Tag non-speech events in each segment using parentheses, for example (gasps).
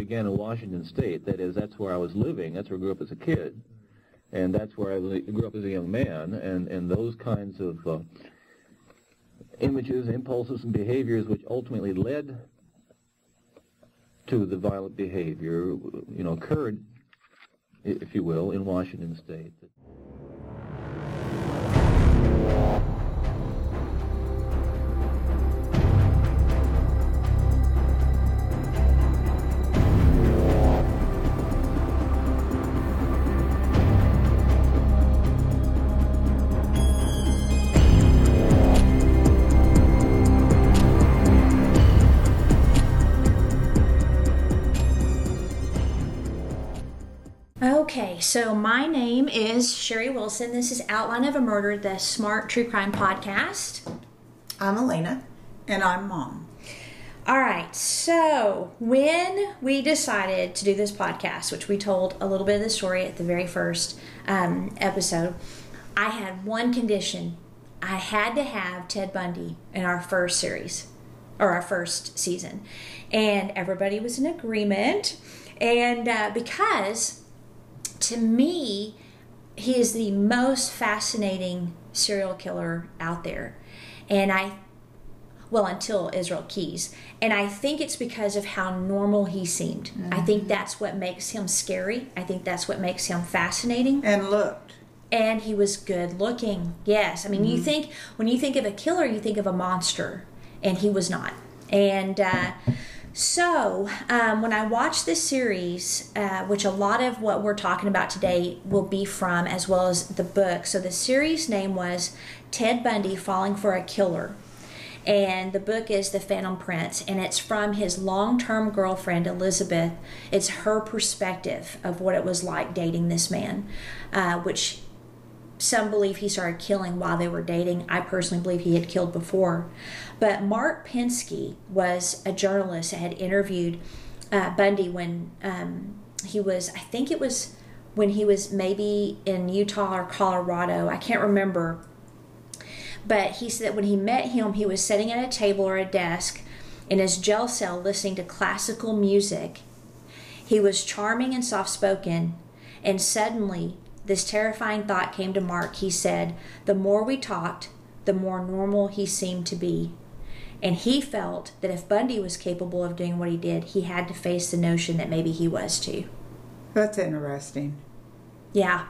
began in Washington State. That is, that's where I was living. That's where I grew up as a kid, and that's where I grew up as a young man. And and those kinds of uh, images, impulses, and behaviors, which ultimately led to the violent behavior, you know, occurred, if you will, in Washington State. My name is Sherry Wilson. This is Outline of a Murder, the Smart True Crime Podcast. I'm Elena. And I'm Mom. All right, so when we decided to do this podcast, which we told a little bit of the story at the very first um, episode, I had one condition. I had to have Ted Bundy in our first series or our first season. And everybody was in agreement. And uh, because to me, he is the most fascinating serial killer out there. And I, well, until Israel Keyes. And I think it's because of how normal he seemed. Mm-hmm. I think that's what makes him scary. I think that's what makes him fascinating. And looked. And he was good looking. Yes. I mean, mm-hmm. you think, when you think of a killer, you think of a monster. And he was not. And, uh, so, um, when I watched this series, uh, which a lot of what we're talking about today will be from, as well as the book. So, the series name was Ted Bundy Falling for a Killer. And the book is The Phantom Prince, and it's from his long term girlfriend, Elizabeth. It's her perspective of what it was like dating this man, uh, which some believe he started killing while they were dating. I personally believe he had killed before. But Mark Pinsky was a journalist that had interviewed uh, Bundy when um, he was, I think it was when he was maybe in Utah or Colorado. I can't remember. But he said that when he met him, he was sitting at a table or a desk in his jail cell listening to classical music. He was charming and soft spoken, and suddenly this terrifying thought came to Mark. He said, The more we talked, the more normal he seemed to be. And he felt that if Bundy was capable of doing what he did, he had to face the notion that maybe he was too. That's interesting. Yeah.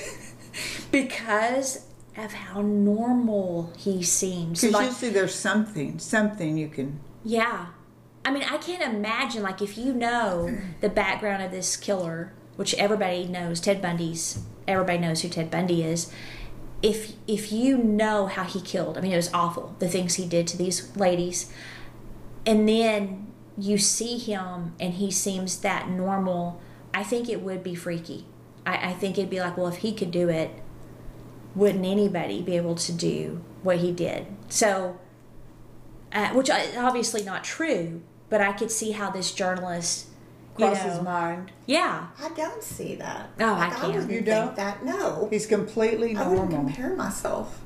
(laughs) because of how normal he seems. Because like, usually there's something, something you can. Yeah. I mean, I can't imagine, like, if you know the background of this killer, which everybody knows, Ted Bundy's, everybody knows who Ted Bundy is. If if you know how he killed, I mean, it was awful the things he did to these ladies, and then you see him and he seems that normal. I think it would be freaky. I, I think it'd be like, well, if he could do it, wouldn't anybody be able to do what he did? So, uh, which is obviously not true, but I could see how this journalist cross you know, his mind. Yeah. I don't see that. Oh, like, I can't. I you don't? that. No. He's completely normal. I wouldn't compare myself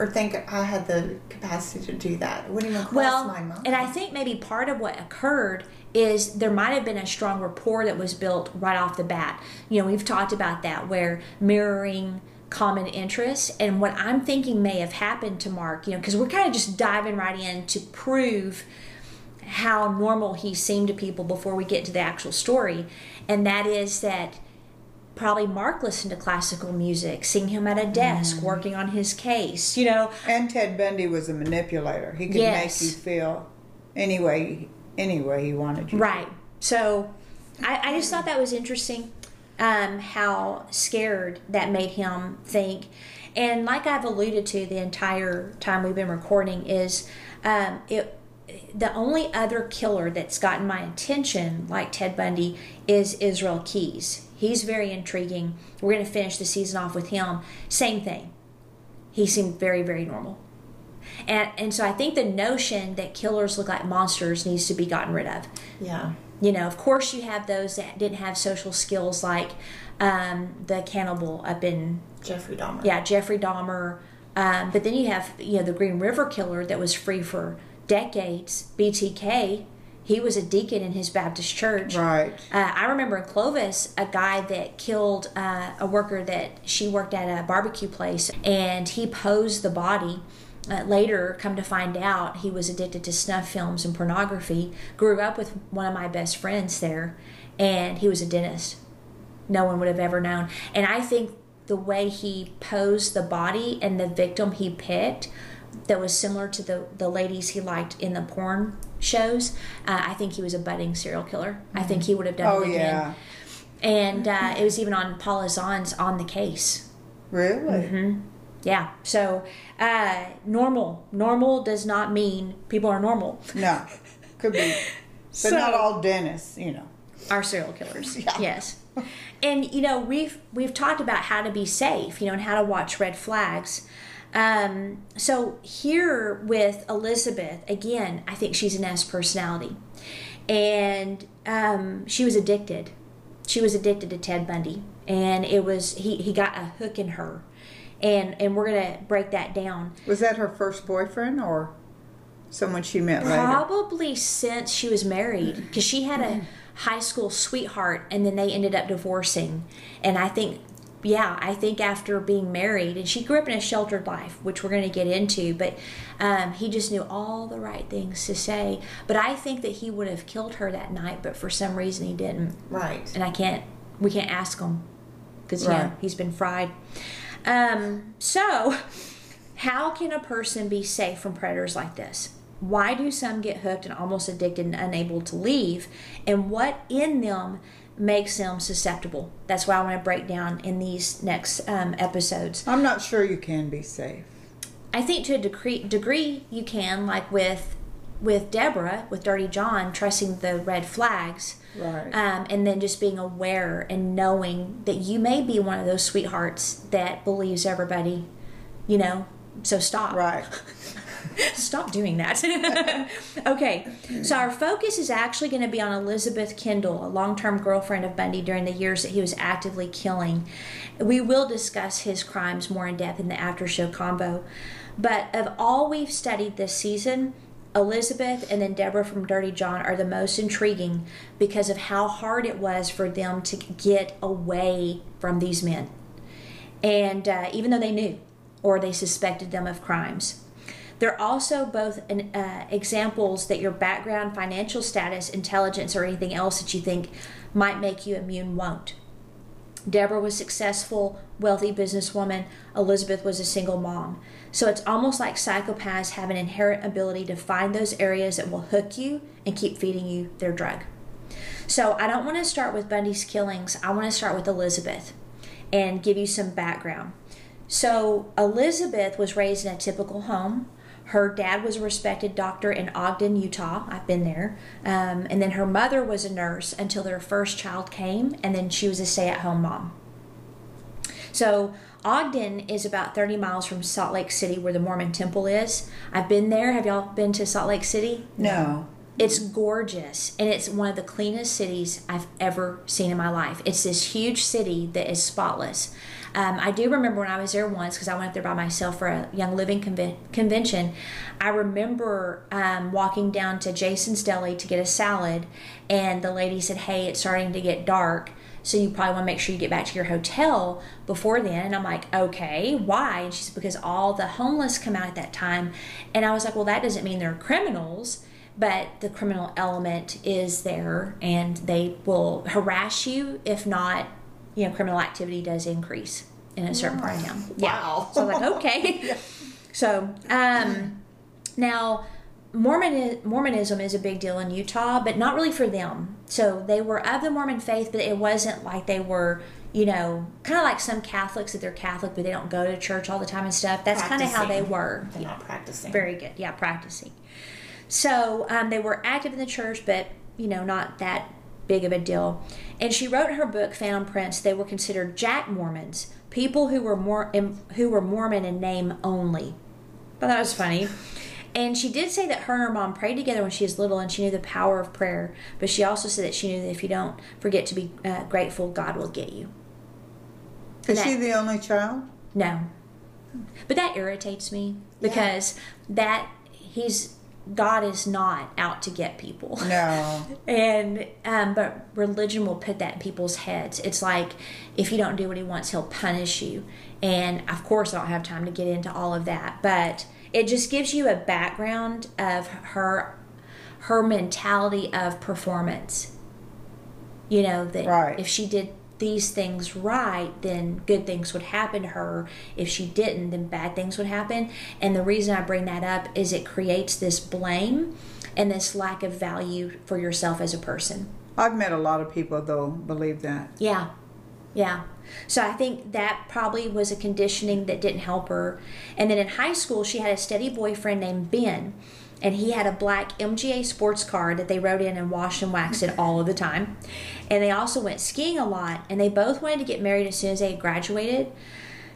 or think I had the capacity to do that. It wouldn't even cross well, my mind. And I think maybe part of what occurred is there might have been a strong rapport that was built right off the bat. You know, we've talked about that where mirroring common interests and what I'm thinking may have happened to Mark, you know, because we're kind of just diving right in to prove how normal he seemed to people before we get to the actual story, and that is that probably Mark listened to classical music, seeing him at a desk mm. working on his case, you know. And Ted Bundy was a manipulator. He could yes. make you feel any way, any way he wanted you. Right. So I, I just thought that was interesting um, how scared that made him think. And like I've alluded to the entire time we've been recording, is um, it the only other killer that's gotten my attention, like Ted Bundy, is Israel Keyes. He's very intriguing. We're going to finish the season off with him. Same thing. He seemed very, very normal. And, and so I think the notion that killers look like monsters needs to be gotten rid of. Yeah. You know, of course, you have those that didn't have social skills, like um, the cannibal up in Jeffrey Dahmer. Yeah, Jeffrey Dahmer. Um, but then you have you know the Green River Killer that was free for decades, BTK, He was a deacon in his Baptist church. Right. Uh, I remember in Clovis a guy that killed uh, a worker that she worked at a barbecue place, and he posed the body. Uh, later, come to find out, he was addicted to snuff films and pornography. Grew up with one of my best friends there, and he was a dentist. No one would have ever known. And I think the way he posed the body and the victim he picked that was similar to the, the ladies he liked in the porn shows. Uh, I think he was a budding serial killer. I think he would have done Oh it again. yeah. And uh, it was even on Paula Zahn's on the case. Really? Mm-hmm. Yeah. So uh, normal. Normal does not mean people are normal. No. Could be. (laughs) But not all dentists, you know. Are serial killers. (laughs) Yeah. Yes. And you know we've we've talked about how to be safe, you know, and how to watch red flags. Um, so here with Elizabeth, again, I think she's an S personality, and um, she was addicted. She was addicted to Ted Bundy, and it was he he got a hook in her, and and we're gonna break that down. Was that her first boyfriend or someone she met later? Probably since she was married, because she had a high school sweetheart, and then they ended up divorcing. And I think, yeah, I think after being married, and she grew up in a sheltered life, which we're going to get into, but um, he just knew all the right things to say. But I think that he would have killed her that night, but for some reason he didn't. Right. And I can't, we can't ask him because, you know, he's been fried. Um, so, how can a person be safe from predators like this? Why do some get hooked and almost addicted and unable to leave? And what in them makes them susceptible? That's why I want to break down in these next um, episodes. I'm not sure you can be safe. I think to a degree, degree you can, like with with Deborah, with Dirty John, trusting the red flags, Right. um, and then just being aware and knowing that you may be one of those sweethearts that believes everybody, you know. So stop. Right. (laughs) Stop doing that. (laughs) okay, so our focus is actually going to be on Elizabeth Kendall, a long term girlfriend of Bundy during the years that he was actively killing. We will discuss his crimes more in depth in the after show combo. But of all we've studied this season, Elizabeth and then Deborah from Dirty John are the most intriguing because of how hard it was for them to get away from these men. And uh, even though they knew or they suspected them of crimes. They're also both an, uh, examples that your background, financial status, intelligence, or anything else that you think might make you immune won't. Deborah was successful, wealthy businesswoman. Elizabeth was a single mom. So it's almost like psychopaths have an inherent ability to find those areas that will hook you and keep feeding you their drug. So I don't want to start with Bundy's killings. I want to start with Elizabeth and give you some background. So Elizabeth was raised in a typical home. Her dad was a respected doctor in Ogden, Utah. I've been there. Um, and then her mother was a nurse until their first child came, and then she was a stay at home mom. So, Ogden is about 30 miles from Salt Lake City, where the Mormon temple is. I've been there. Have y'all been to Salt Lake City? No. It's gorgeous and it's one of the cleanest cities I've ever seen in my life. It's this huge city that is spotless. Um, I do remember when I was there once because I went up there by myself for a Young Living conven- convention. I remember um, walking down to Jason's Deli to get a salad, and the lady said, Hey, it's starting to get dark. So you probably want to make sure you get back to your hotel before then. And I'm like, okay, why? And she said, because all the homeless come out at that time. And I was like, well, that doesn't mean they're criminals but the criminal element is there and they will harass you if not you know criminal activity does increase in a certain part of town Wow. so I was like okay (laughs) so um now Mormon Mormonism is a big deal in Utah, but not really for them. So they were of the Mormon faith, but it wasn't like they were, you know, kind of like some Catholics that they're Catholic, but they don't go to church all the time and stuff. That's kind of how they were. They're not practicing. Very good. Yeah, practicing. So um, they were active in the church, but you know, not that big of a deal. And she wrote in her book, Phantom Prince, they were considered Jack Mormons, people who were more who were Mormon in name only. But that was funny. And she did say that her and her mom prayed together when she was little, and she knew the power of prayer. But she also said that she knew that if you don't forget to be uh, grateful, God will get you. Is that- she the only child? No. But that irritates me because that he's God is not out to get people. No. (laughs) and um, but religion will put that in people's heads. It's like if you don't do what He wants, He'll punish you. And of course, I don't have time to get into all of that, but it just gives you a background of her her mentality of performance. You know that right. if she did these things right, then good things would happen to her. If she didn't, then bad things would happen. And the reason I bring that up is it creates this blame and this lack of value for yourself as a person. I've met a lot of people though believe that. Yeah. Yeah. So I think that probably was a conditioning that didn't help her. And then in high school, she had a steady boyfriend named Ben and he had a black MGA sports car that they rode in and washed and waxed it all of the time. And they also went skiing a lot, and they both wanted to get married as soon as they had graduated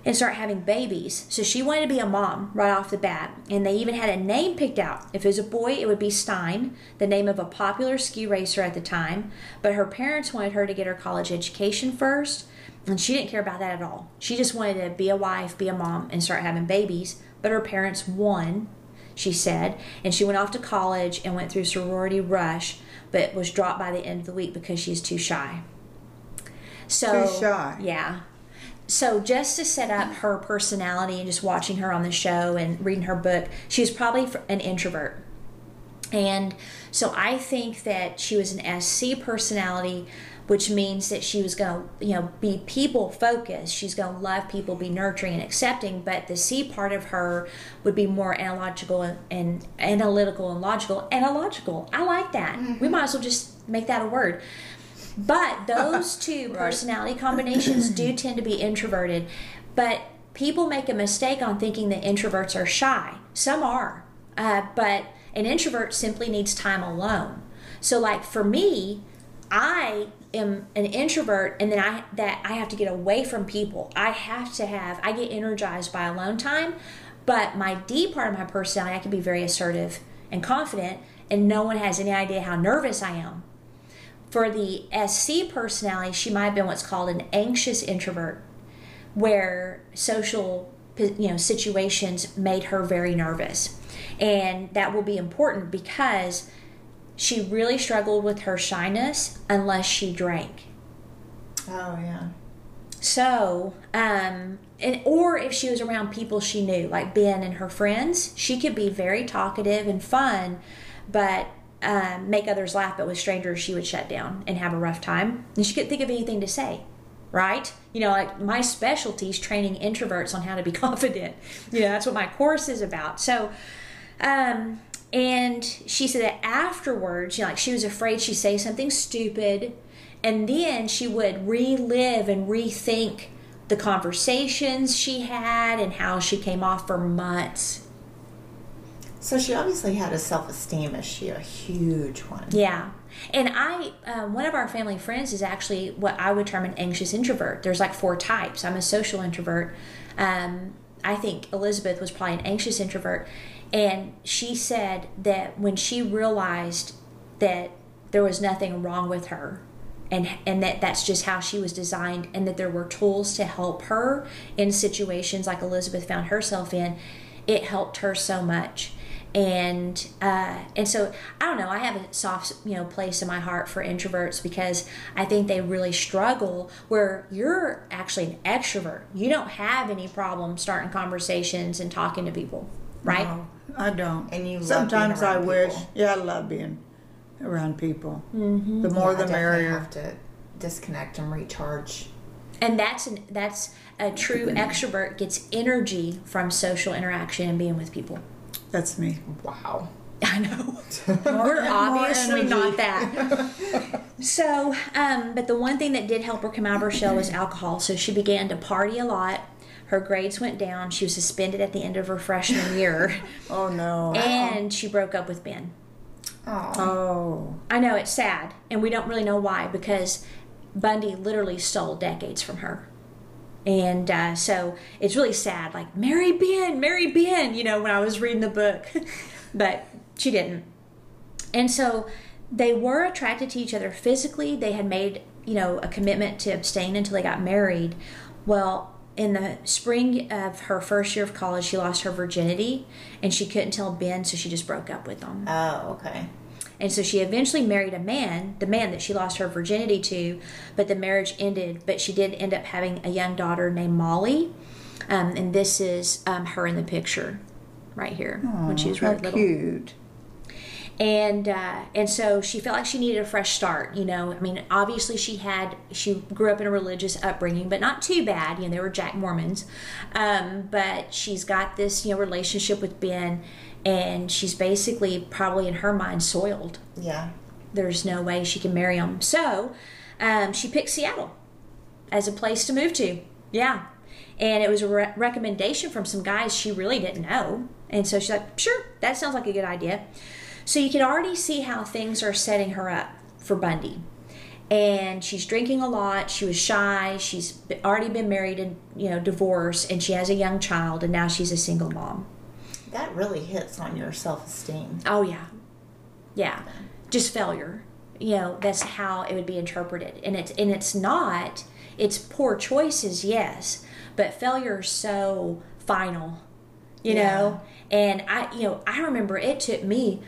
and start having babies. So she wanted to be a mom right off the bat. And they even had a name picked out. If it was a boy, it would be Stein, the name of a popular ski racer at the time. But her parents wanted her to get her college education first, and she didn't care about that at all. She just wanted to be a wife, be a mom, and start having babies. But her parents won she said. And she went off to college and went through sorority rush, but was dropped by the end of the week because she's too shy. So, too shy. Yeah. So just to set up her personality and just watching her on the show and reading her book, she was probably an introvert. And so I think that she was an SC personality which means that she was going to, you know, be people focused. She's going to love people, be nurturing and accepting. But the C part of her would be more analogical and, and analytical and logical. Analogical, I like that. Mm-hmm. We might as well just make that a word. But (laughs) those two right. personality combinations do (clears throat) tend to be introverted. But people make a mistake on thinking that introverts are shy. Some are, uh, but an introvert simply needs time alone. So, like for me, I am an introvert and then I that I have to get away from people. I have to have I get energized by alone time, but my D part of my personality I can be very assertive and confident and no one has any idea how nervous I am. For the SC personality, she might have been what's called an anxious introvert where social you know situations made her very nervous. And that will be important because she really struggled with her shyness unless she drank. Oh yeah. So, um, and or if she was around people she knew, like Ben and her friends, she could be very talkative and fun, but um, make others laugh. But with strangers, she would shut down and have a rough time, and she couldn't think of anything to say. Right? You know, like my specialty is training introverts on how to be (laughs) confident. You know, that's what my course is about. So, um, and she said that afterwards, you know, like she was afraid she'd say something stupid. And then she would relive and rethink the conversations she had and how she came off for months. So she obviously had a self esteem issue, a huge one. Yeah. And I, uh, one of our family friends is actually what I would term an anxious introvert. There's like four types. I'm a social introvert. Um, I think Elizabeth was probably an anxious introvert. And she said that when she realized that there was nothing wrong with her and and that that's just how she was designed and that there were tools to help her in situations like Elizabeth found herself in, it helped her so much and uh, and so I don't know. I have a soft you know place in my heart for introverts because I think they really struggle. Where you're actually an extrovert, you don't have any problem starting conversations and talking to people, right? No. I don't. And you sometimes I people. wish. Yeah, I love being around people. Mm-hmm. The more, yeah, the merrier. Have to disconnect and recharge. And that's an, that's a true extrovert gets energy from social interaction and being with people. That's me. Wow. (laughs) I know. (laughs) We're obviously not that. (laughs) so, um, but the one thing that did help her come out of her shell was alcohol. So she began to party a lot her grades went down. She was suspended at the end of her freshman year. oh no. And she broke up with Ben. Oh. oh. I know it's sad, and we don't really know why because Bundy literally stole decades from her. And uh, so it's really sad. Like, marry Ben, marry Ben, you know, when I was reading the book. (laughs) but she didn't. And so they were attracted to each other physically. They had made, you know, a commitment to abstain until they got married. Well, in the spring of her first year of college, she lost her virginity and she couldn't tell Ben, so she just broke up with him. Oh, okay. And so she eventually married a man, the man that she lost her virginity to, but the marriage ended. But she did end up having a young daughter named Molly. Um, and this is um, her in the picture right here when she was really little cute. and uh, and so she felt like she needed a fresh start. You know, I mean, obviously she had she grew up in a religious upbringing, but not too bad. You know, they were Jack Mormons, um, but she's got this you know relationship with Ben, and she's basically probably in her mind soiled. Yeah. There's no way she can marry him, so um, she picked Seattle as a place to move to. Yeah. And it was a re- recommendation from some guys she really didn't know. And so she's like, sure, that sounds like a good idea. So you can already see how things are setting her up for Bundy. And she's drinking a lot. She was shy. She's already been married and, you know, divorced, and she has a young child, and now she's a single mom. That really hits on your self esteem. Oh, yeah. Yeah. Just failure. You know, that's how it would be interpreted. And it's, and it's not, it's poor choices, yes, but failure is so final, you Yeah. know? And I, you know, I remember it took me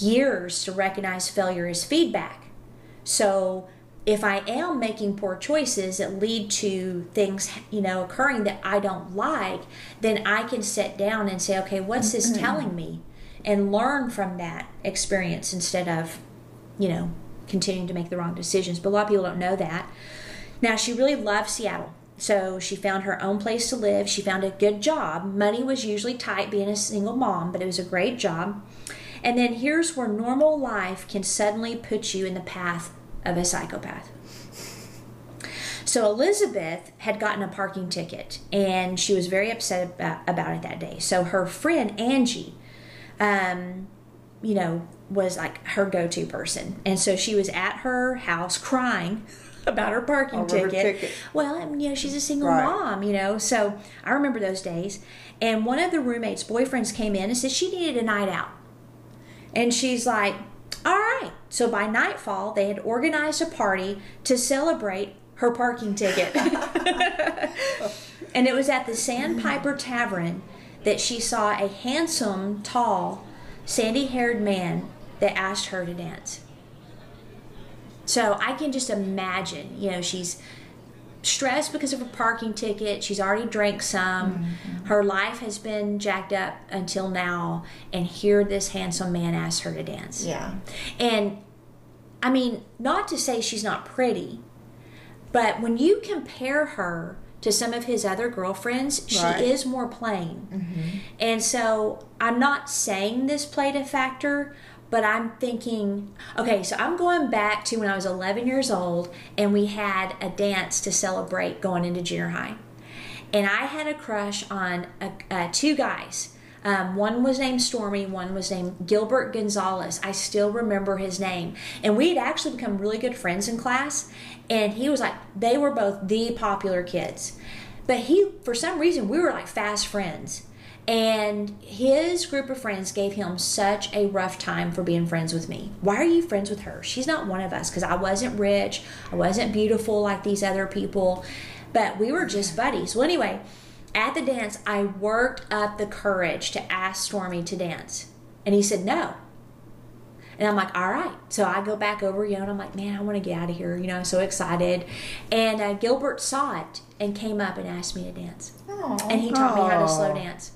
years to recognize failure as feedback. So if I am making poor choices that lead to things, you know, occurring that I don't like, then I can sit down and say, okay, what's this mm-hmm. telling me? And learn from that experience instead of, you know, continuing to make the wrong decisions. But a lot of people don't know that. Now, she really loved Seattle. So she found her own place to live. She found a good job. Money was usually tight being a single mom, but it was a great job. And then here's where normal life can suddenly put you in the path of a psychopath. So Elizabeth had gotten a parking ticket and she was very upset about, about it that day. So her friend Angie, um, you know, was like her go-to person, and so she was at her house crying (laughs) about her parking Over her ticket. ticket. Well, and, you know, she's a single Right. mom, you know, so I remember those days. And one of the roommates' boyfriends came in and said she needed a night out. And she's like, all right. So by nightfall, they had organized a party to celebrate her parking ticket. (laughs) and it was at the Sandpiper Tavern that she saw a handsome, tall, sandy haired man that asked her to dance. So I can just imagine, you know, she's stressed because of a parking ticket. She's already drank some. Mm-hmm. Her life has been jacked up until now. And here this handsome man asks her to dance. Yeah. And I mean, not to say she's not pretty, but when you compare her to some of his other girlfriends, she Right. is more plain. Mm-hmm. And so I'm not saying this played a factor, but I'm thinking, okay, so I'm going back to when I was 11 years old and we had a dance to celebrate going into junior high. And I had a crush on uh uh, two guys. Um, one was named Stormy, one was named Gilbert Gonzalez. I still remember his name. And we had actually become really good friends in class. And he was like, they were both the popular kids. But he, for some reason, we were like fast friends. And his group of friends gave him such a rough time for being friends with me. Why are you friends with her? She's not one of us because I wasn't rich, I wasn't beautiful like these other people, but we were just buddies. Well, anyway, at the dance, I worked up the courage to ask Stormy to dance. And he said no. And I'm like, all right. So I go back over, you know, and I'm like, man, I want to get out of here. You know, I'm so excited. And uh, Gilbert saw it and came up and asked me to dance and he taught me how to slow dance.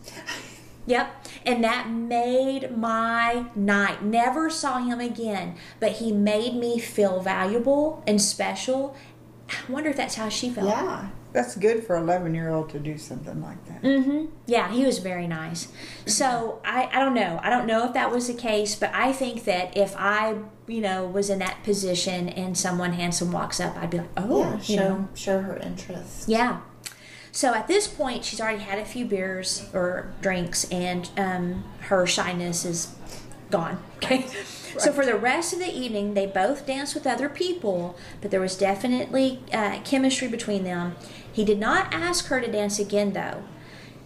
Yep. And that made my night. Never saw him again, but he made me feel valuable and special. I wonder if that's how she felt. Yeah. That's good for an 11 year old to do something like that. Mm-hmm. Yeah, he was very nice. So I, I don't know. I don't know if that was the case, but I think that if I, you know, was in that position and someone handsome walks up, I'd be like, oh, yeah. you Show, know, show her interest. Yeah. So at this point, she's already had a few beers or drinks, and um, her shyness is gone. (laughs) Okay. So for the rest of the evening, they both danced with other people, but there was definitely uh, chemistry between them. He did not ask her to dance again, though.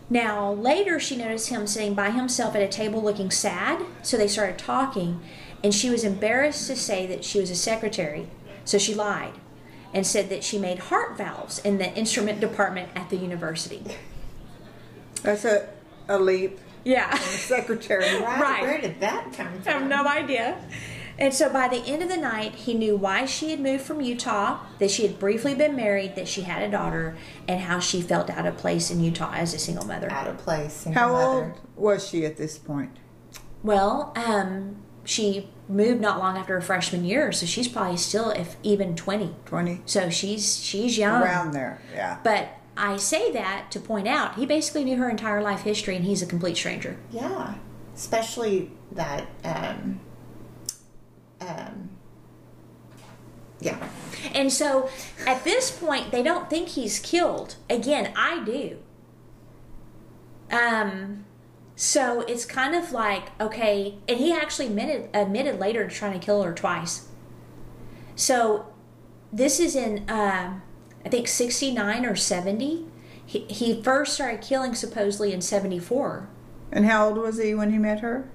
Now, later, she noticed him sitting by himself at a table looking sad, so they started talking, and she was embarrassed to say that she was a secretary, so she lied. and said that she made heart valves in the instrument department at the university. That's a, a leap. Yeah. Secretary. (laughs) Right. Right. Where did that come from? I have no idea. And so by the end of the night, he knew why she had moved from Utah, that she had briefly been married, that she had a daughter, and how she felt out of place in Utah as a single mother. Out of place. single How mother. old was she at this point? Well, um, she moved not long after her freshman year, so she's probably still, if even twenty. 20? So she's she's young. Around there, yeah. But I say that to point out he basically knew her entire life history, and he's a complete stranger. Yeah. Especially that. Um, um, yeah. And so at this point, they don't think he's killed. Again, I do. Um, so it's kind of like okay, and he actually admitted admitted later to trying to kill her twice. So this is in um, I think sixty nine or seventy. He he first started killing supposedly in seventy four. And how old was he when he met her?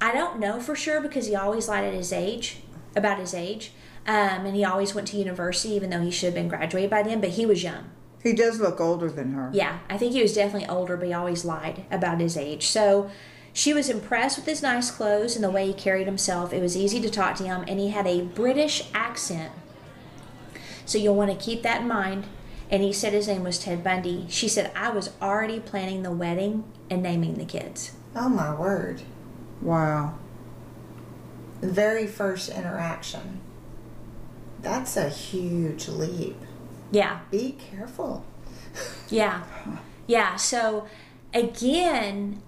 I don't know for sure because he always lied at his age, about his age. Um, and he always went to university, even though he should have been graduated by then, but he was young. He does look older than her. Yeah, I think he was definitely older, but he always lied about his age. So she was impressed with his nice clothes and the way he carried himself. It was easy to talk to him, and he had a British accent. So you'll want to keep that in mind. And he said his name was Ted Bundy. She said, I was already planning the wedding and naming the kids. Oh my word. Wow. The very first interaction. That's a huge leap. Yeah. Be careful. (laughs) Yeah. Yeah. So again,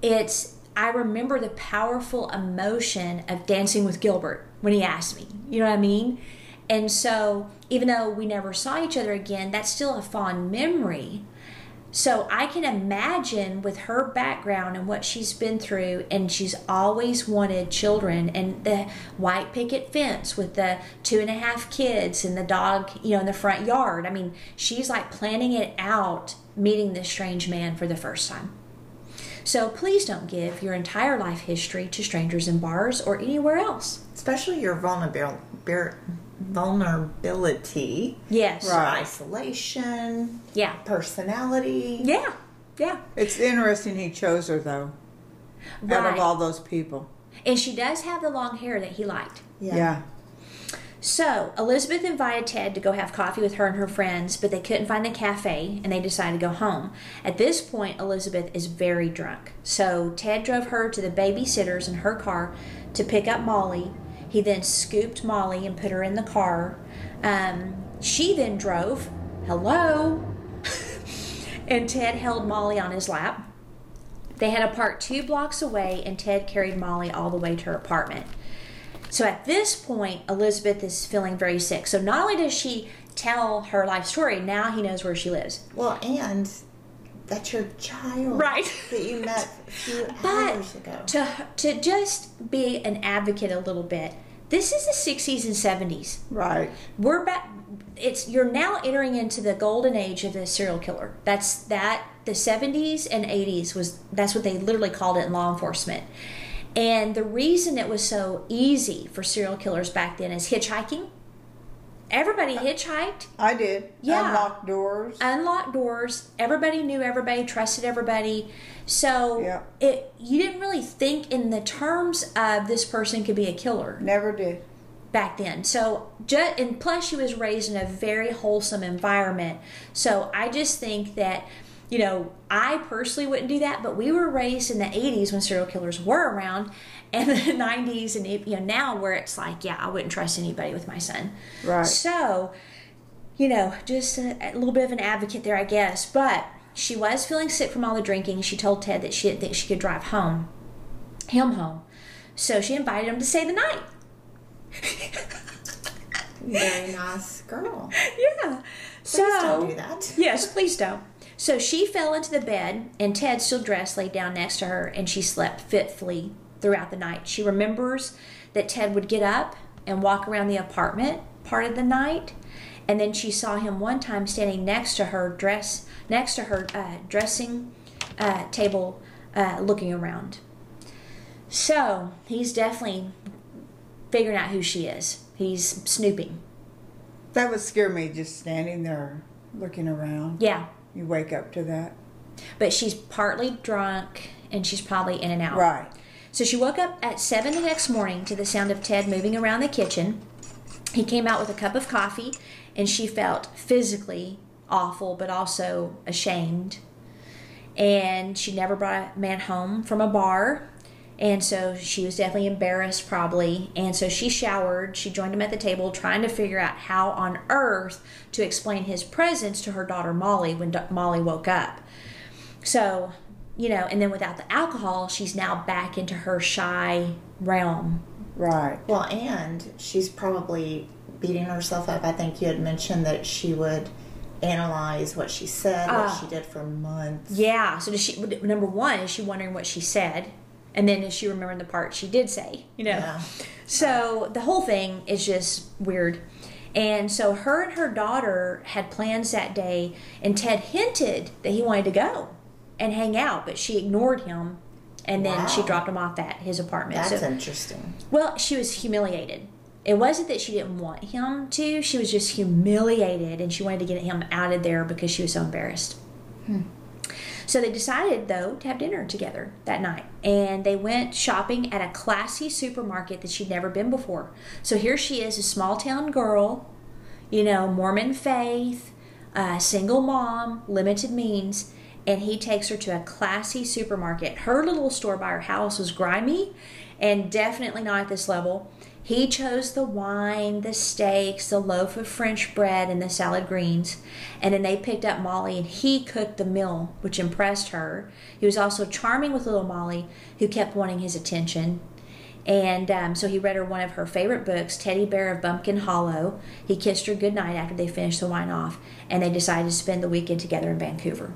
it's I remember the powerful emotion of dancing with Gilbert when he asked me. You know what I mean? And so even though we never saw each other again, that's still a fond memory. So I can imagine with her background and what she's been through, and she's always wanted children, and the white picket fence with the two and a half kids and the dog, you know, in the front yard. I mean, she's like planning it out, meeting this strange man for the first time. So please don't give your entire life history to strangers in bars or anywhere else. Especially your bear- vulnerability, Yes. Right. isolation, Yeah. personality. Yeah. Yeah. It's interesting he chose her, though, out of all those people. And she does have the long hair that he liked. Yeah. So, Elizabeth invited Ted to go have coffee with her and her friends, but they couldn't find the cafe and they decided to go home. At this point, Elizabeth is very drunk. So, Ted drove her to the babysitters in her car to pick up Molly. He then scooped Molly and put her in the car. Um, she then drove. Hello? (laughs) and Ted held Molly on his lap. They had to park two blocks away, and Ted carried Molly all the way to her apartment. So at this point, Elizabeth is feeling very sick. So not only does she tell her life story, now he knows where she lives. Well, and that's your child. Right. That you met a few (laughs) But hours ago. to to just be an advocate a little bit, this is the 60s and 70s. Right. We're back. It's you're now entering into the golden age of the serial killer. That's that the 70s and 80s was that's what they literally called it in law enforcement. And the reason it was so easy for serial killers back then is hitchhiking. Everybody hitchhiked. I did. Yeah. Unlocked doors. unlocked doors. Everybody knew everybody, trusted everybody. So Yeah. it you didn't really think in the terms of this person could be a killer Never did. back then. So just and plus she was raised in a very wholesome environment. So I just think that you know, I personally wouldn't do that, but we were raised in the 80s when serial killers were around and (laughs) the 90s and you know now where it's like, yeah, I wouldn't trust anybody with my son. Right. So, you know, just a, a little bit of an advocate there, I guess. But she was feeling sick from all the drinking. She told Ted that she didn't think she could drive home, him home. So she invited him to stay the night. Very nice girl. (laughs) Yeah. So don't do that. Yes, please don't. So she fell into the bed, and Ted, still dressed, laid down next to her, and she slept fitfully throughout the night. She remembers that Ted would get up and walk around the apartment part of the night, and then she saw him one time standing next to her dress, next to her uh, dressing uh, table, uh, looking around. So he's definitely figuring out who she is. He's snooping. That would scare me just standing there looking around. Yeah. You wake up to that. But she's partly drunk and she's probably in and out. Right. So she woke up at 7 the next morning to the sound of Ted moving around the kitchen. He came out with a cup of coffee and she felt physically awful but also ashamed. And she never brought a man home from a bar. And so she was definitely embarrassed, probably. And so she showered. She joined him at the table, trying to figure out how on earth to explain his presence to her daughter Molly when Do- Molly woke up. So, you know, and then without the alcohol, she's now back into her shy realm. Right. Well, and she's probably beating herself up. I think you had mentioned that she would analyze what she said, what Ah. she did for months. Yeah. So does she? Number one, is she wondering what she said, and then is she remembering the part she did say? You know. Yeah. So the whole thing is just weird. And so her and her daughter had plans that day, and Ted hinted that he wanted to go and hang out, but she ignored him, and then she dropped him off at his apartment. That's So- interesting. well, she was humiliated. It wasn't that she didn't want him to, she was just humiliated and she wanted to get him out of there because she was so embarrassed. Hmm. So they decided, though, to have dinner together that night. And they went shopping at a classy supermarket that she'd never been before. So here she is, a small town girl, you know, Mormon faith, uh, single mom, limited means. And he takes her to a classy supermarket. Her little store by her house was grimy and definitely not at this level. He chose the wine, the steaks, the loaf of French bread, and the salad greens. And then they picked up Molly and he cooked the meal, which impressed her. He was also charming with little Molly, who kept wanting his attention. And um, so he read her one of her favorite books, Teddy Bear of Bumpkin Hollow. He kissed her goodnight after they finished the wine off, and they decided to spend the weekend together in Vancouver.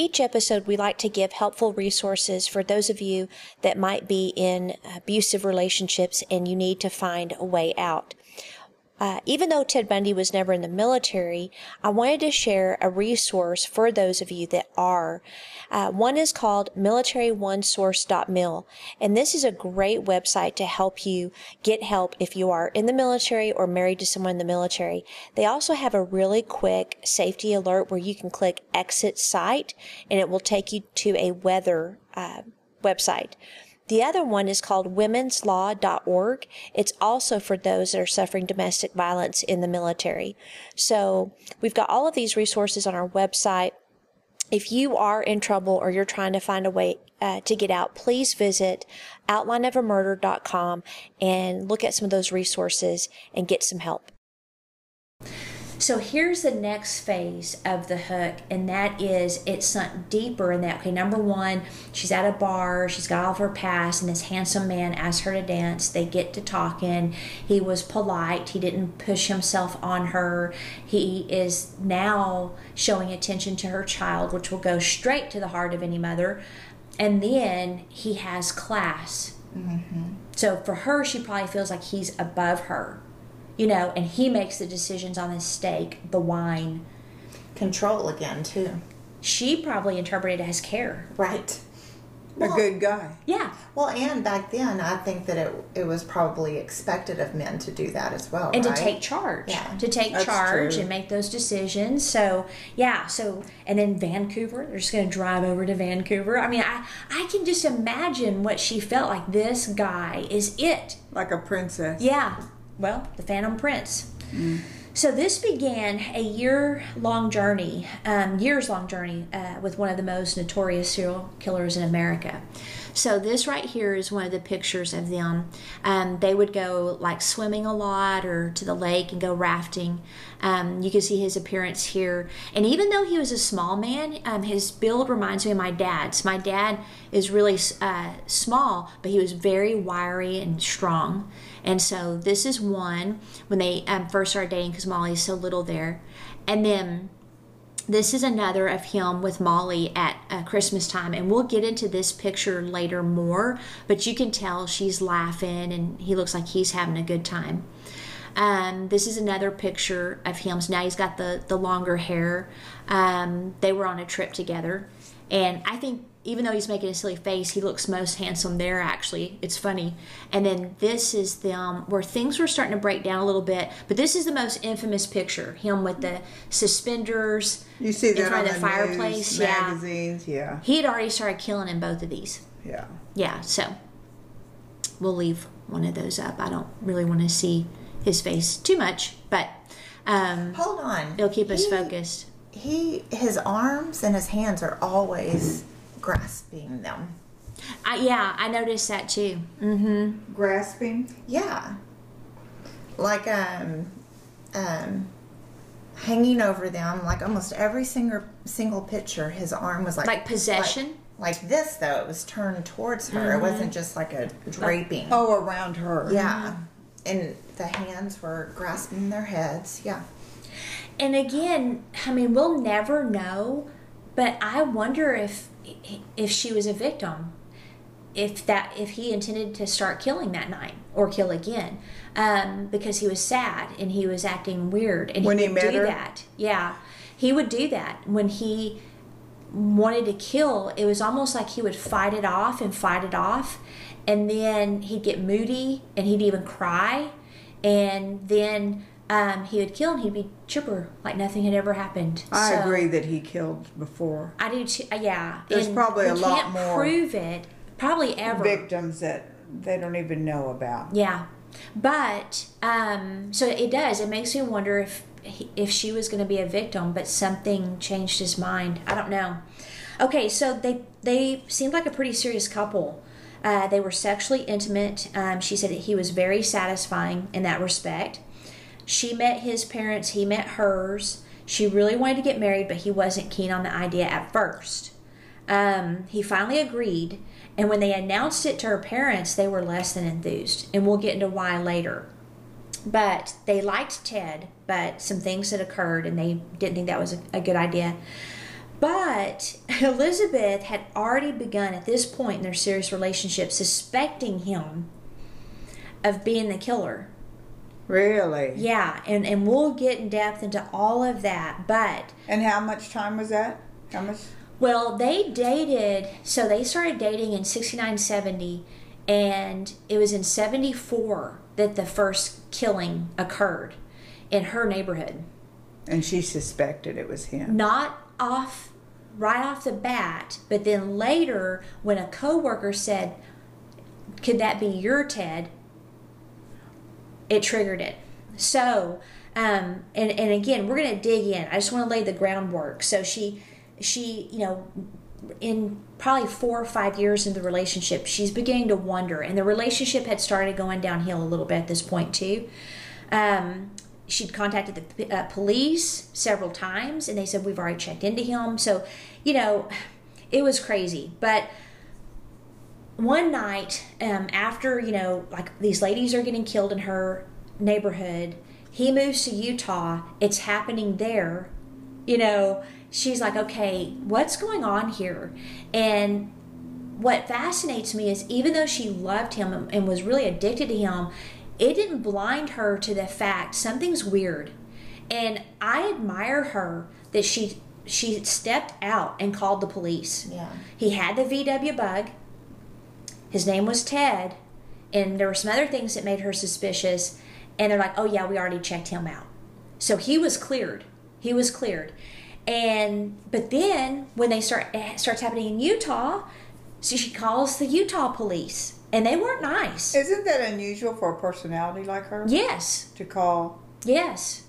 Each episode, we like to give helpful resources for those of you that might be in abusive relationships and you need to find a way out. Uh, even though Ted Bundy was never in the military, I wanted to share a resource for those of you that are. Uh, one is called militaryonesource.mil, and this is a great website to help you get help if you are in the military or married to someone in the military. They also have a really quick safety alert where you can click exit site and it will take you to a weather uh, website. The other one is called womenslaw.org. It's also for those that are suffering domestic violence in the military. So we've got all of these resources on our website. If you are in trouble or you're trying to find a way uh, to get out, please visit outlineofamurder.com and look at some of those resources and get some help. So here's the next phase of the hook, and that is it sunk deeper in that. Okay, number one, she's at a bar, she's got off her pass, and this handsome man asks her to dance. They get to talking. He was polite, he didn't push himself on her. He is now showing attention to her child, which will go straight to the heart of any mother. And then he has class. Mm-hmm. So for her, she probably feels like he's above her you know, and he makes the decisions on the steak, the wine. Control again, too. She probably interpreted it as care. Right. A good guy. Yeah. Well, and back then, I think that it it was probably expected of men to do that as well, And right? to take charge. Yeah. To take That's charge true. and make those decisions. So, yeah. So, and then Vancouver, they're just going to drive over to Vancouver. I mean, I, I can just imagine what she felt like. This guy is it. Like a princess. Yeah. Well, the Phantom Prince. So this began a year-long journey, um, years-long journey uh, with one of the most notorious serial killers in America. So this right here is one of the pictures of them. Um, they would go like swimming a lot or to the lake and go rafting. Um, you can see his appearance here. And even though he was a small man, um, his build reminds me of my dad's. My dad is really uh, small, but he was very wiry and strong. And so this is one when they um, first started dating because Molly is so little there. And then this is another of him with Molly at uh, Christmas time, and we'll get into this picture later more. But you can tell she's laughing, and he looks like he's having a good time. Um, this is another picture of him. So now he's got the the longer hair. Um, they were on a trip together, and I think even though he's making a silly face, he looks most handsome there, actually. It's funny. And then this is them where things were starting to break down a little bit. But this is the most infamous picture him with the suspenders You see in that front on of the the fireplace. News, yeah. magazines. Yeah, He had already started killing in both of these. yeah. Yeah, so we'll leave one of those up. I don't really want to see his face too much, but um, Hold on. it'll keep us He- focused. He, his arms and his hands are always grasping them. I, yeah, I noticed that too. Mm-hmm. Grasping. Yeah. Like um um hanging over them like almost every single single picture his arm was like Like possession? Like, like this though, it was turned towards her. It wasn't just like a draping. Oh, around her. Yeah. And the hands were grasping their heads. Yeah. And again, I mean, we'll never know, but I wonder if if she was a victim, if that if he intended to start killing that night or kill again, um, because he was sad and he was acting weird and When he he would do her? that. Yeah, he would do that when he wanted to kill. It was almost like he would fight it off and fight it off, and then he'd get moody and he'd even cry, and then. Um, he would kill and he'd be chipper like nothing had ever happened. I So- agree that he killed before. I do too. uh, Yeah, There's And probably a lot can't more Prove it. Probably ever. Victims that they don't even know about. Yeah, but um, so it does. It makes me wonder if if she was going to be a victim, but something changed his mind. I don't know. Okay, so they they seemed like a pretty serious couple. Uh, they were sexually intimate. Um, she said that he was very satisfying in that respect. She met his parents. He met hers. She really wanted to get married, but he wasn't keen on the idea at first. Um, he finally agreed, and when they announced it to her parents, they were less than enthused, and we'll get into why later. But they liked Ted, but some things had occurred, and they didn't think that was a, a good idea. But (laughs) Elizabeth had already begun at this point in their serious relationship suspecting him of being the killer. Really? Yeah, and, and we'll get in depth into all of that. But And how much time was that? How much? Well, they dated, so they started dating in 69, 70, and it was in 74 that the first killing occurred in her neighborhood. And she suspected it was him. Not off, right off the bat, but then later when a coworker said, Could that be your Ted? It triggered it. So, um, and, and again, we're going to dig in. I just want to lay the groundwork. So she, she, you know, in probably four or five years into the relationship, she's beginning to wonder, and the relationship had started going downhill a little bit at this point too. Um, she'd contacted the uh, police several times, and they said we've already checked into him. So, you know, it was crazy. But one night, um, after you know, like these ladies are getting killed in her neighborhood, he moves to Utah. It's happening there. You know, she's like, okay, what's going on here? And what fascinates me is even though she loved him and- and was really addicted to him, it didn't blind her to the fact something's weird. And I admire her that she she stepped out and called the police. Yeah. He had the VW bug. His name was Ted, and there were some other things that made her suspicious. And they're like, "Oh yeah, we already checked him out." So he was cleared. He was cleared. And but then when they start it starts happening in Utah, so she calls the Utah police, and they weren't nice. Isn't that unusual for a personality like her Yes, to call? Yes.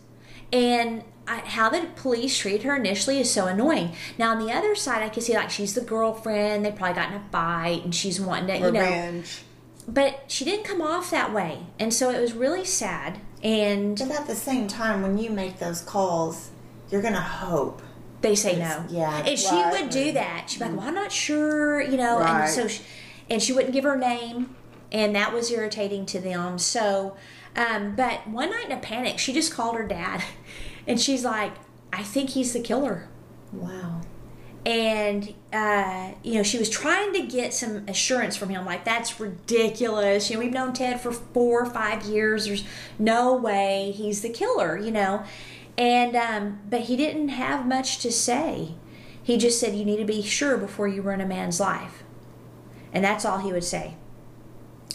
And I, how the police treated her initially is so annoying. Now, on the other side, I can see like she's the girlfriend. They probably got in a fight and she's wanting to, you know. Revenge. But she didn't come off that way. And so it was really sad. And But at the same time, when you make those calls, you're gonna hope. they say no. Yeah, And she right. would do that. She'd be like, well, I'm not sure, you know. And Right. so, she, and she wouldn't give her name. And that was irritating to them. So, um, but one night in a panic, she just called her dad. (laughs) And she's like, I think he's the killer. Wow. and uh, you know she was trying to get some assurance from him like that's ridiculous you know we've known ted for four or five years there's no way he's the killer you know and um, but he didn't have much to say He just said, You need to be sure before you ruin a man's life. And that's all he would say.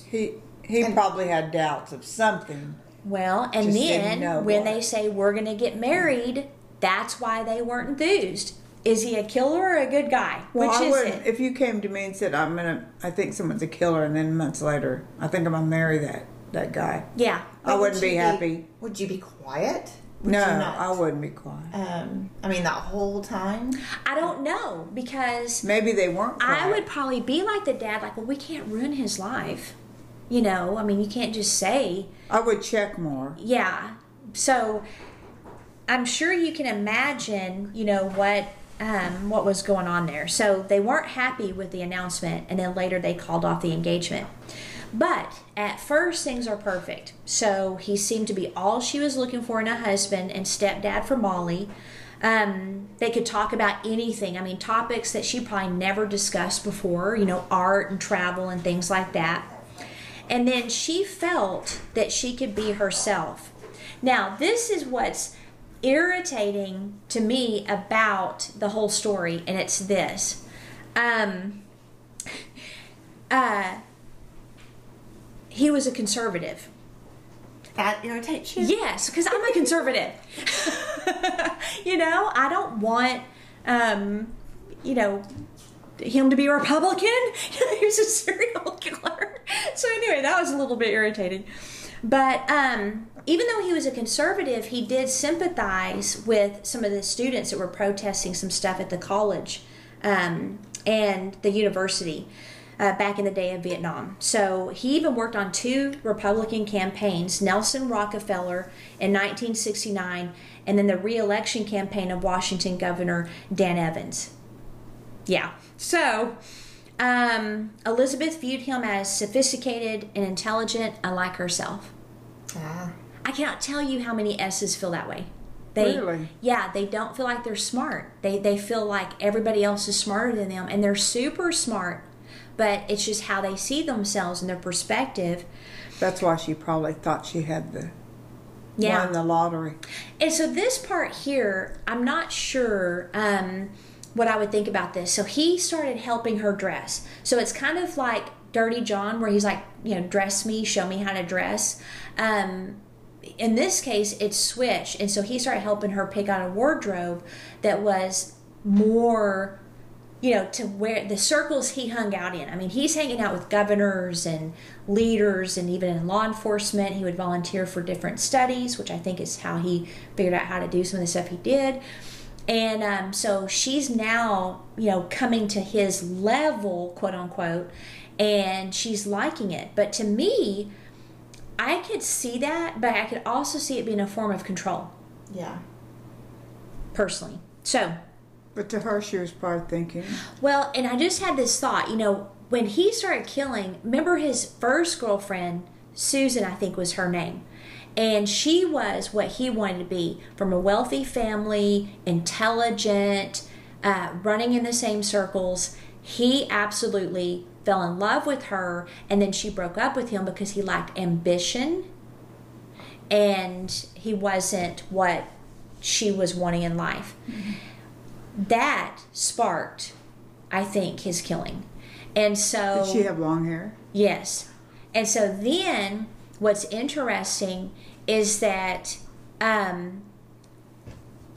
He he And- probably had doubts of something. Well, and Just then when what. they say we're going to get married, that's why they weren't enthused. Is he a killer or a good guy? Well, Which I is it? If you came to me and said, "I'm gonna," I think someone's a killer, and then months later, I think I'm gonna marry that that guy. yeah. I But would wouldn't be you happy. Would you be quiet? Would no, not? I wouldn't be quiet. Um, I mean, that whole time. I don't know because Maybe they weren't. Quiet. I would probably be like the dad, like, well, we can't ruin his life. You know, I mean, you can't just say, I would check more. yeah. So I'm sure you can imagine, you know, what um, what was going on there. So they weren't happy with the announcement, and then later they called off the engagement. But at first, things are perfect. So he seemed to be all she was looking for in a husband and stepdad for Molly. Um, they could talk about anything. I mean, topics that she probably never discussed before, you know, art and travel and things like that. And then she felt that she could be herself. Now, this is what's irritating to me about the whole story, and it's this. Um, uh, he was a conservative. That irritates you. Yes, because I'm a conservative. (laughs) (laughs) you know, I don't want, um, you know, him to be Republican. (laughs) he was a serial killer. (laughs) So anyway, that was a little bit irritating. But um, even though he was a conservative, he did sympathize with some of the students that were protesting some stuff at the college um, and the university uh, back in the day of Vietnam. So he even worked on two Republican campaigns Nelson Rockefeller in 1969, and then the reelection campaign of Washington Governor Dan Evans. Yeah. So um, Elizabeth viewed him as sophisticated and intelligent, unlike herself. Ah. I cannot tell you how many S's feel that way. They, Really? Yeah, they don't feel like they're smart. They they feel like everybody else is smarter than them, and they're super smart. But it's just how they see themselves and their perspective. That's why she probably thought she had the Yeah. won the lottery. And so this part here, I'm not sure um, what I would think about this. So he started helping her dress. So it's kind of like Dirty John, where he's like, you know, dress me, show me how to dress. Um, in this case, it's switched, and so he started helping her pick out a wardrobe that was more you know, to where the circles he hung out in. I mean, he's hanging out with governors and leaders and even in law enforcement. He would volunteer for different studies, which I think is how he figured out how to do some of the stuff he did. And um, so she's now, you know, coming to his level, quote unquote, and she's liking it. But to me, I could see that, but I could also see it being a form of control, Yeah. personally. So, But to her, she was probably thinking, Well, and I just had this thought, you know, when he started killing, remember his first girlfriend, Susan, I think was her name. And she was what he wanted to be from a wealthy family, intelligent, uh, running in the same circles. He absolutely fell in love with her, and then she broke up with him because he lacked ambition and he wasn't what she was wanting in life that sparked, I think, his killing. And so, did she have long hair? yes. And so then, what's interesting is that um,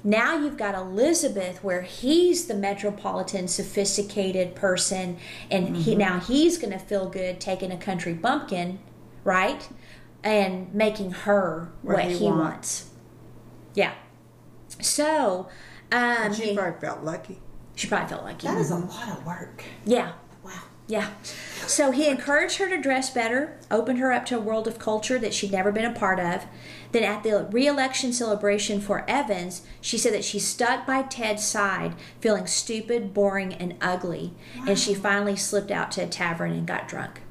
now you've got Elizabeth, where he's the metropolitan, sophisticated person, and he now he's going to feel good taking a country bumpkin, right, and making her What what, he he, wants. wants. Yeah. So. Um, She probably felt lucky. she probably felt lucky. That is a lot of work. Yeah. Yeah. So he encouraged her to dress better, opened her up to a world of culture that she'd never been a part of. Then at the re-election celebration for Evans, she said that she stuck by Ted's side, feeling stupid, boring, and ugly. And she finally slipped out to a tavern and got drunk.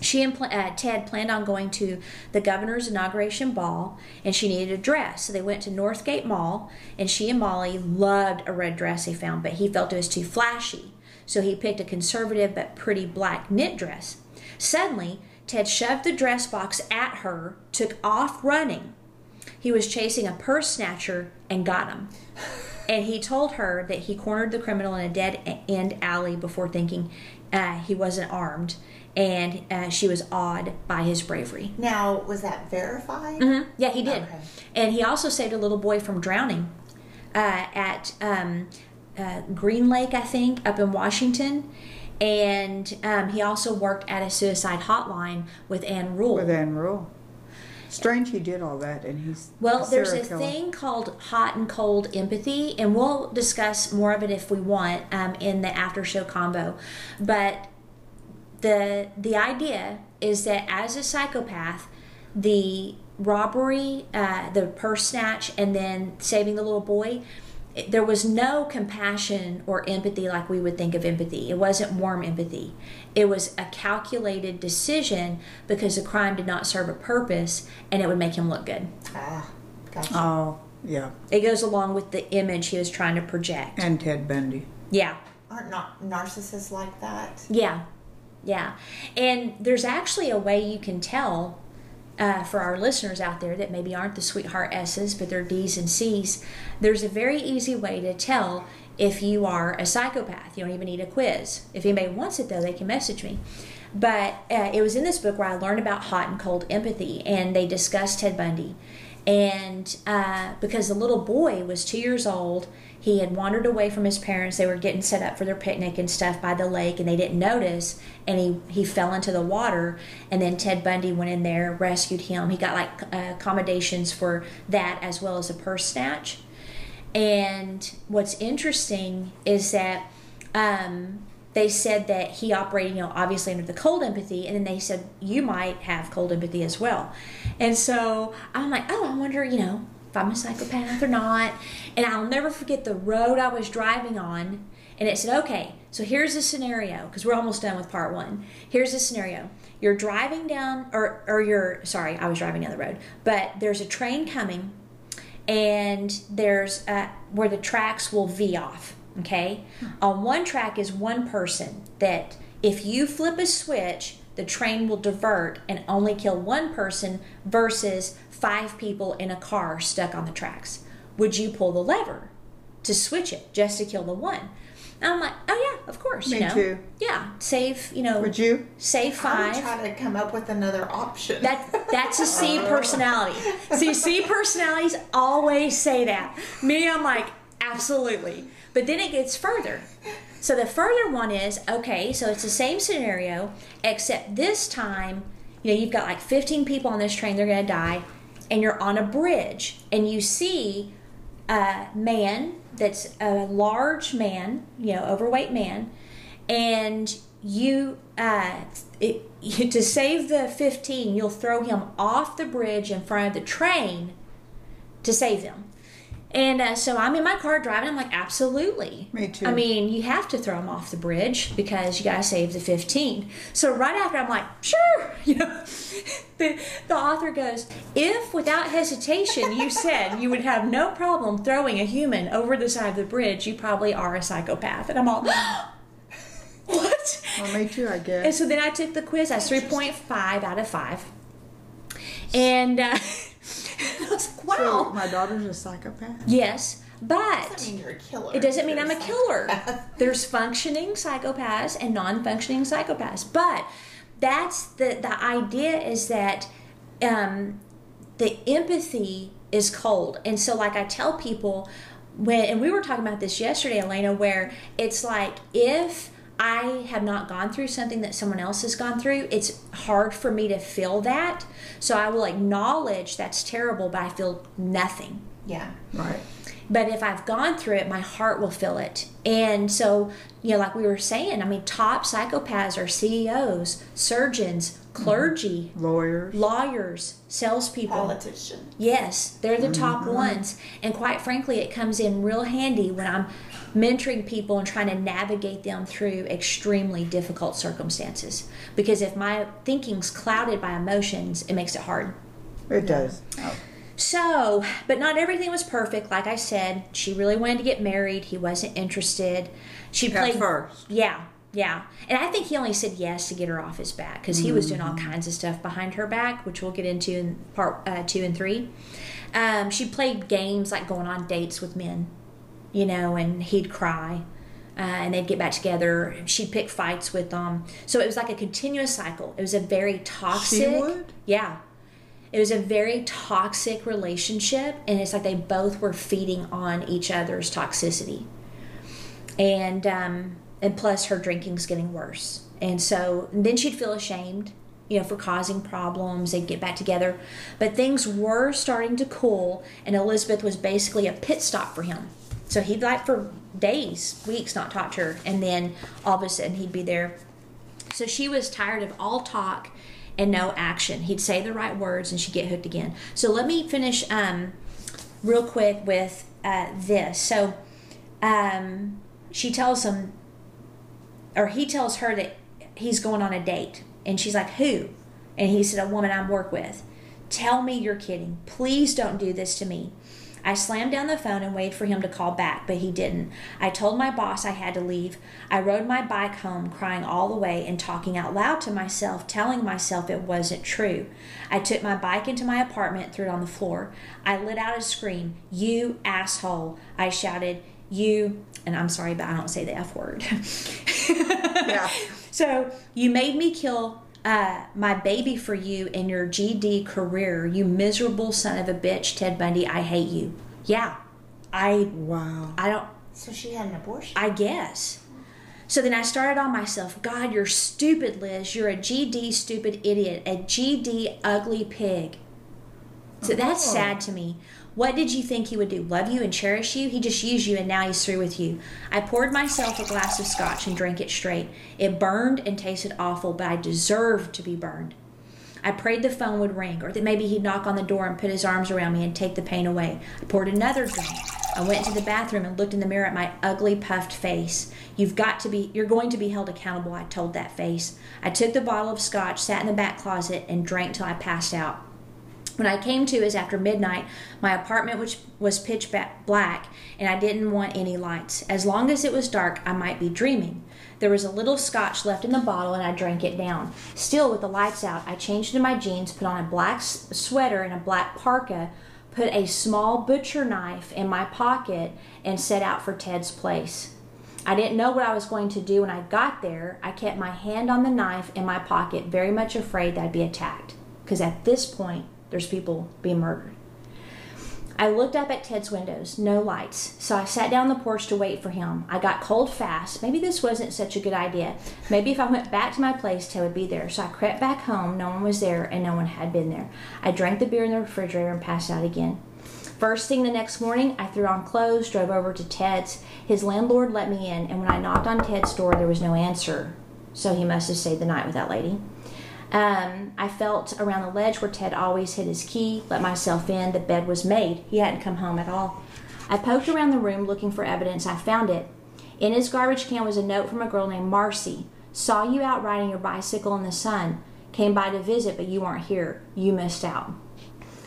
She and uh, Ted planned on going to the governor's inauguration ball, and she needed a dress. So they went to Northgate Mall, and she and Molly loved a red dress they found, but he felt it was too flashy. So he picked a conservative but pretty black knit dress. Suddenly, Ted shoved the dress box at her, took off running. He was chasing a purse snatcher and got him. (laughs) and he told her that he cornered the criminal in a dead end alley before thinking uh, he wasn't armed, and uh, she was awed by his bravery. Now, was that verified? Mm-hmm. Yeah, he did. Okay. And he also saved a little boy from drowning uh, at um, uh, Green Lake, I think, up in Washington. And um, he also worked at a suicide hotline with Ann Rule. With Ann Rule. Strange he did all that, and he's well. a there's a killer. thing called hot and cold empathy, and we'll discuss more of it if we want um, in the after show combo. But the the idea is that as a psychopath, the robbery, uh, the purse snatch, and then saving the little boy. It- There was no compassion or empathy like we would think of empathy. It wasn't warm empathy. It was a calculated decision because the crime did not serve a purpose and it would make him look good. Ah, gotcha. Oh, yeah. It goes along with the image he was trying to project. And Ted Bundy. Yeah, Aren't not narcissists like that? yeah, yeah. And there's actually a way you can tell uh, for our listeners out there that maybe aren't the sweetheart S's, but they're D's and C's. There's a very easy way to tell if you are a psychopath. You don't even need a quiz. If anybody wants it, though, they can message me. But uh, it was in this book where I learned about hot and cold empathy, and they discussed Ted Bundy. And uh, because the little boy was two years old, he had wandered away from his parents. They were getting set up for their picnic and stuff by the lake, and they didn't notice. And he, he fell into the water. And then Ted Bundy went in there, rescued him. He got like uh, accommodations for that as well as a purse snatch. And what's interesting is that um, they said that he operated, you know, obviously under the cold empathy, and then they said you might have cold empathy as well. And so I'm like, oh, I wonder, you know, if I'm a psychopath or not. And I'll never forget the road I was driving on, and it said, okay, so here's a scenario because we're almost done with part one. Here's a scenario: you're driving down, or or you're sorry, I was driving down the road, but there's a train coming and there's uh, where the tracks will V off. Okay, on one track is one person that if you flip a switch, the train will divert and only kill one person versus five people in a car stuck on the tracks. Would you pull the lever to switch it just to kill the one? And I'm like, oh yeah, of course. Me you know, too. yeah, save you know, Would you? save five? I would try to come up with another option. That that's a C personality. See, C personalities always say that. Me, I'm like, absolutely. But then it gets further. So the further one is okay. So it's the same scenario, except this time, you know, you've got like 15 people on this train. They're gonna die, and you're on a bridge, and you see a man that's a large man, you know, overweight man, and you uh, it, (laughs) to save the 15 you'll throw him off the bridge in front of the train to save them and uh, so i'm in my car driving i'm like absolutely Me too. i mean you have to throw him off the bridge because you got to save the 15 so right after i'm like sure (laughs) you know the, the author goes if without hesitation you said you would have no problem throwing a human over the side of the bridge you probably are a psychopath and i'm all (gasps) what Well, me too, I guess. and so then I took the quiz. I was 3.5 out of 5. And uh, (laughs) (laughs) I was like, So my daughter's a psychopath. yes, I but mean, you're a killer. it doesn't mean You're I'm a killer. There's functioning psychopaths and non-functioning psychopaths. But that's the the idea is that um, the empathy is cold, and so like I tell people when and we were talking about this yesterday, Elena, where it's like if I have not gone through something that someone else has gone through, it's hard for me to feel that. So I will acknowledge that's terrible, but I feel nothing. Yeah. Right. But if I've gone through it, my heart will feel it. And so, you know, like we were saying, I mean, top psychopaths are CEOs, surgeons, mm-hmm. clergy, Lawyers. lawyers, salespeople. Politician. Yes, they're the mm-hmm. top mm-hmm. ones. And quite frankly, it comes in real handy when I'm mentoring people and trying to navigate them through extremely difficult circumstances. Because if my thinking's clouded by emotions, it makes it hard. It does. Oh, So, but not everything was perfect. Like I said, she really wanted to get married. He wasn't interested. She At played first. Yeah, yeah. And I think he only said yes to get her off his back because he was doing all kinds of stuff behind her back, which we'll get into in part uh, two and three. Um, she played games like going on dates with men. You know, and he'd cry. Uh, and they'd get back together. She'd pick fights with them, so it was like a continuous cycle. It was a very toxic. Yeah, it was a very toxic relationship, and it's like they both were feeding on each other's toxicity. And um, and plus, her drinking's getting worse, and so and then she'd feel ashamed you know, for causing problems. They'd get back together. But things were starting to cool, and Elizabeth was basically a pit stop for him. So he'd like for days, weeks not talk to her, and then all of a sudden he'd be there. So she was tired of all talk and no action. He'd say the right words and she'd get hooked again. So let me finish um, real quick with uh, this. So um, she tells him, or he tells her that he's going on a date and she's like, Who? And he said, A woman I work with. Tell me you're kidding. Please don't do this to me. I slammed down the phone and waited for him to call back, but he didn't. I told my boss I had to leave. I rode my bike home, crying all the way and talking out loud to myself, telling myself it wasn't true. I took my bike into my apartment, threw it on the floor. I let out a scream, You asshole! I shouted, You, and I'm sorry, but I don't say the F word. (laughs) yeah. So you made me kill uh, my baby for you and your GD career. You miserable son of a bitch, Ted Bundy. I hate you. Yeah. I. Wow. I don't. So she had an abortion? I guess. So then I started on myself. God, you're stupid, Liz. You're a GD stupid idiot. A GD ugly pig. So that's oh. sad to me. What did you think he would do? Love you and cherish you? He just used you and now he's through with you. I poured myself a glass of scotch and drank it straight. It burned and tasted awful, but I deserved to be burned. I prayed the phone would ring or that maybe he'd knock on the door and put his arms around me and take the pain away. I poured another drink. I went to the bathroom and looked in the mirror at my ugly puffed face. You've got to be you're going to be held accountable, I told that face. I took the bottle of scotch, sat in the back closet and drank till I passed out. When I came to is after midnight. My apartment which was pitch black, and I didn't want any lights. As long as it was dark, I might be dreaming. There was a little scotch left in the bottle, and I drank it down. Still, with the lights out, I changed into my jeans, put on a black sweater and a black parka, put a small butcher knife in my pocket, and set out for Ted's place. I didn't know what I was going to do when I got there. I kept my hand on the knife in my pocket, very much afraid that I'd be attacked. Because at this point, there's people being murdered. I looked up at Ted's windows, no lights, so I sat down on the porch to wait for him. I got cold fast. Maybe this wasn't such a good idea. Maybe if I went back to my place, Ted would be there. So I crept back home. No one was there, and no one had been there. I drank the beer in the refrigerator and passed out again. First thing the next morning, I threw on clothes, drove over to Ted's. His landlord let me in, and when I knocked on Ted's door, there was no answer. So he must have stayed the night with that lady. Um, I felt around the ledge where Ted always hid his key, let myself in. The bed was made. He hadn't come home at all. I poked around the room looking for evidence. I found it. In his garbage can was a note from a girl named Marcy. Saw you out riding your bicycle in the sun. Came by to visit, but you weren't here. You missed out.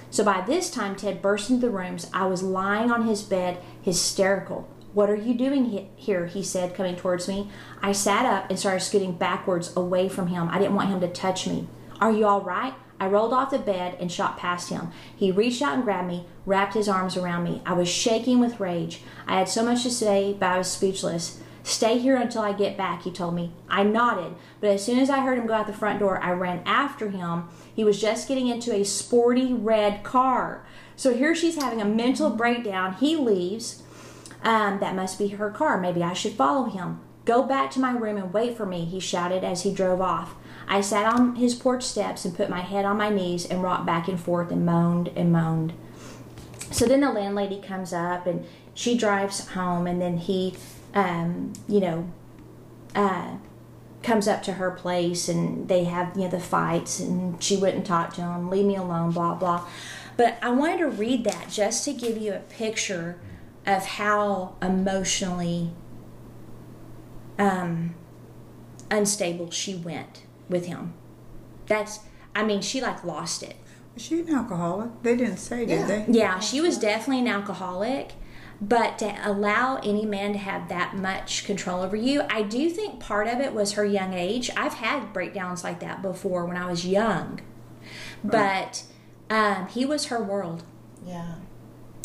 So by this time, Ted burst into the rooms. I was lying on his bed, hysterical. What are you doing here? He said, coming towards me. I sat up and started scooting backwards away from him. I didn't want him to touch me. Are you all right? I rolled off the bed and shot past him. He reached out and grabbed me, wrapped his arms around me. I was shaking with rage. I had so much to say, but I was speechless. Stay here until I get back, he told me. I nodded, but as soon as I heard him go out the front door, I ran after him. He was just getting into a sporty red car. So here she's having a mental breakdown. He leaves. Um, that must be her car. Maybe I should follow him. Go back to my room and wait for me, he shouted as he drove off. I sat on his porch steps and put my head on my knees and rocked back and forth and moaned and moaned. So then the landlady comes up and she drives home, and then he, um, you know, uh, comes up to her place and they have you know the fights and she wouldn't talk to him leave me alone blah blah but i wanted to read that just to give you a picture of how emotionally um, unstable she went with him. That's, I mean, she like lost it. Was she an alcoholic? They didn't say, did yeah. they? Yeah, she was definitely an alcoholic. But to allow any man to have that much control over you, I do think part of it was her young age. I've had breakdowns like that before when I was young. Right. But um, he was her world. Yeah.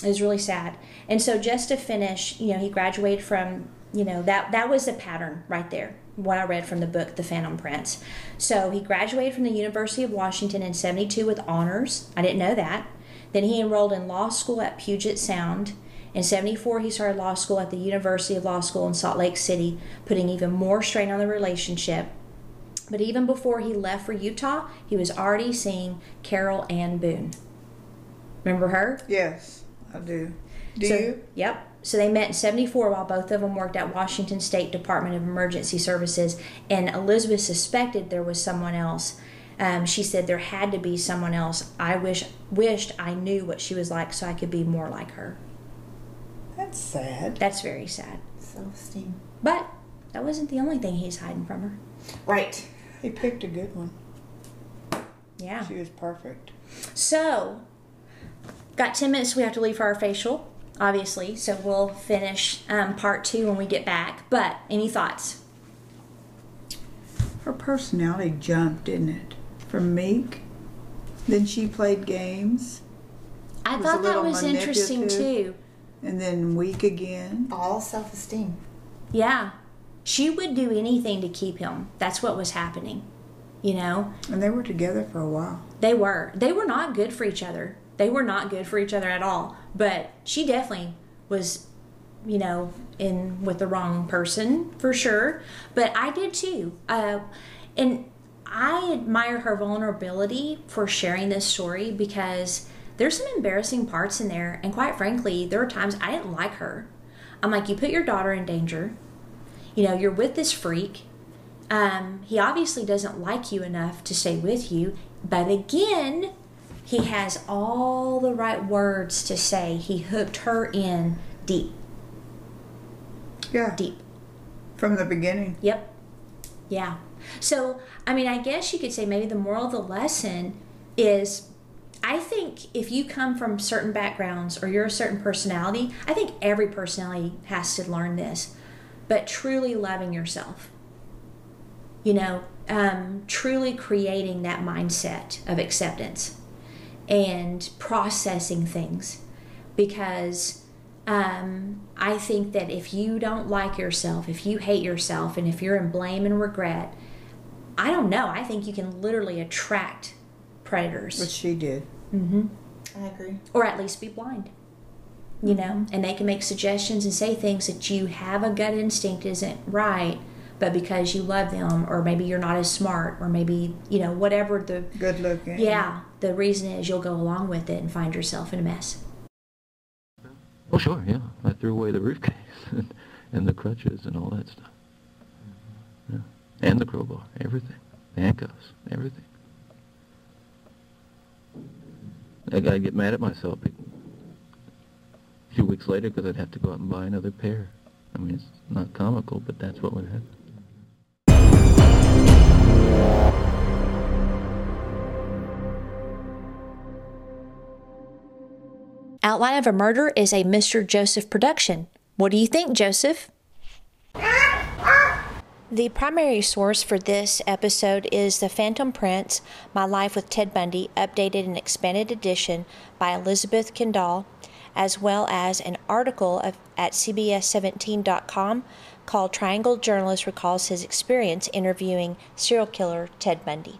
It was really sad. And so just to finish, you know, he graduated from, you know, that that was the pattern right there. What I read from the book The Phantom Prince. So he graduated from the University of Washington in 72 with honors. I didn't know that. Then he enrolled in law school at Puget Sound. In 74, he started law school at the University of Law School in Salt Lake City, putting even more strain on the relationship. But even before he left for Utah, he was already seeing Carol Ann Boone. Remember her? Yes, I do. Do so, you? Yep. So they met in 74 while both of them worked at Washington State Department of Emergency Services, and Elizabeth suspected there was someone else. Um, she said there had to be someone else. I wish wished I knew what she was like so I could be more like her. That's sad. That's very sad. Self-esteem. But that wasn't the only thing he's hiding from her. Right. He picked a good one. Yeah. She was perfect. So, got 10 minutes. We have to leave for our facial, obviously. So, we'll finish um, part two when we get back. But, any thoughts? Her personality jumped, didn't it? From meek. Then she played games. I Was a thought that little was interesting manipulative. too. And then weak again. All self-esteem. Yeah. She would do anything to keep him. That's what was happening. You know? And they were together for a while. They were. They were not good for each other. They were not good for each other at all. But she definitely was, you know, in with the wrong person for sure. But I did too. Uh, and I admire her vulnerability for sharing this story because there's some embarrassing parts in there. And quite frankly, there were times I didn't like her. I'm like, you put your daughter in danger. You know, you're with this freak. Um, he obviously doesn't like you enough to stay with you. But again, he has all the right words to say. He hooked her in deep, Yeah. deep. From the beginning. Yep. Yeah. So, I mean, I guess you could say maybe the moral of the lesson is I think if you come from certain backgrounds or you're a certain personality, I think every personality has to learn this, but truly loving yourself. You know, um, truly creating that mindset of acceptance and processing things because um, I think that if you don't like yourself, if you hate yourself, and if you're in blame and regret, I don't know. I think you can literally attract predators. Which she did. Mm-hmm. I agree. Or at least be blind. You know, and they can make suggestions and say things that you have a gut instinct isn't right, but because you love them, or maybe you're not as smart, or maybe, you know, whatever the. Good looking. Yeah, the reason is you'll go along with it and find yourself in a mess. Oh, sure, yeah. I threw away the briefcase (laughs) and, and the crutches and all that stuff. Mm-hmm. Yeah. And the crowbar, everything. The handcuffs, everything. I gotta get mad at myself a few weeks later because I'd have to go out and buy another pair. I mean, it's not comical, but that's what would happen. Outline of a Murder is a Mr. Joseph production. What do you think, Joseph? The primary source for this episode is The Phantom Prince My Life with Ted Bundy, updated and expanded edition by Elizabeth Kendall, as well as an article of, at CBS17.com called Triangle Journalist Recalls His Experience Interviewing Serial Killer Ted Bundy.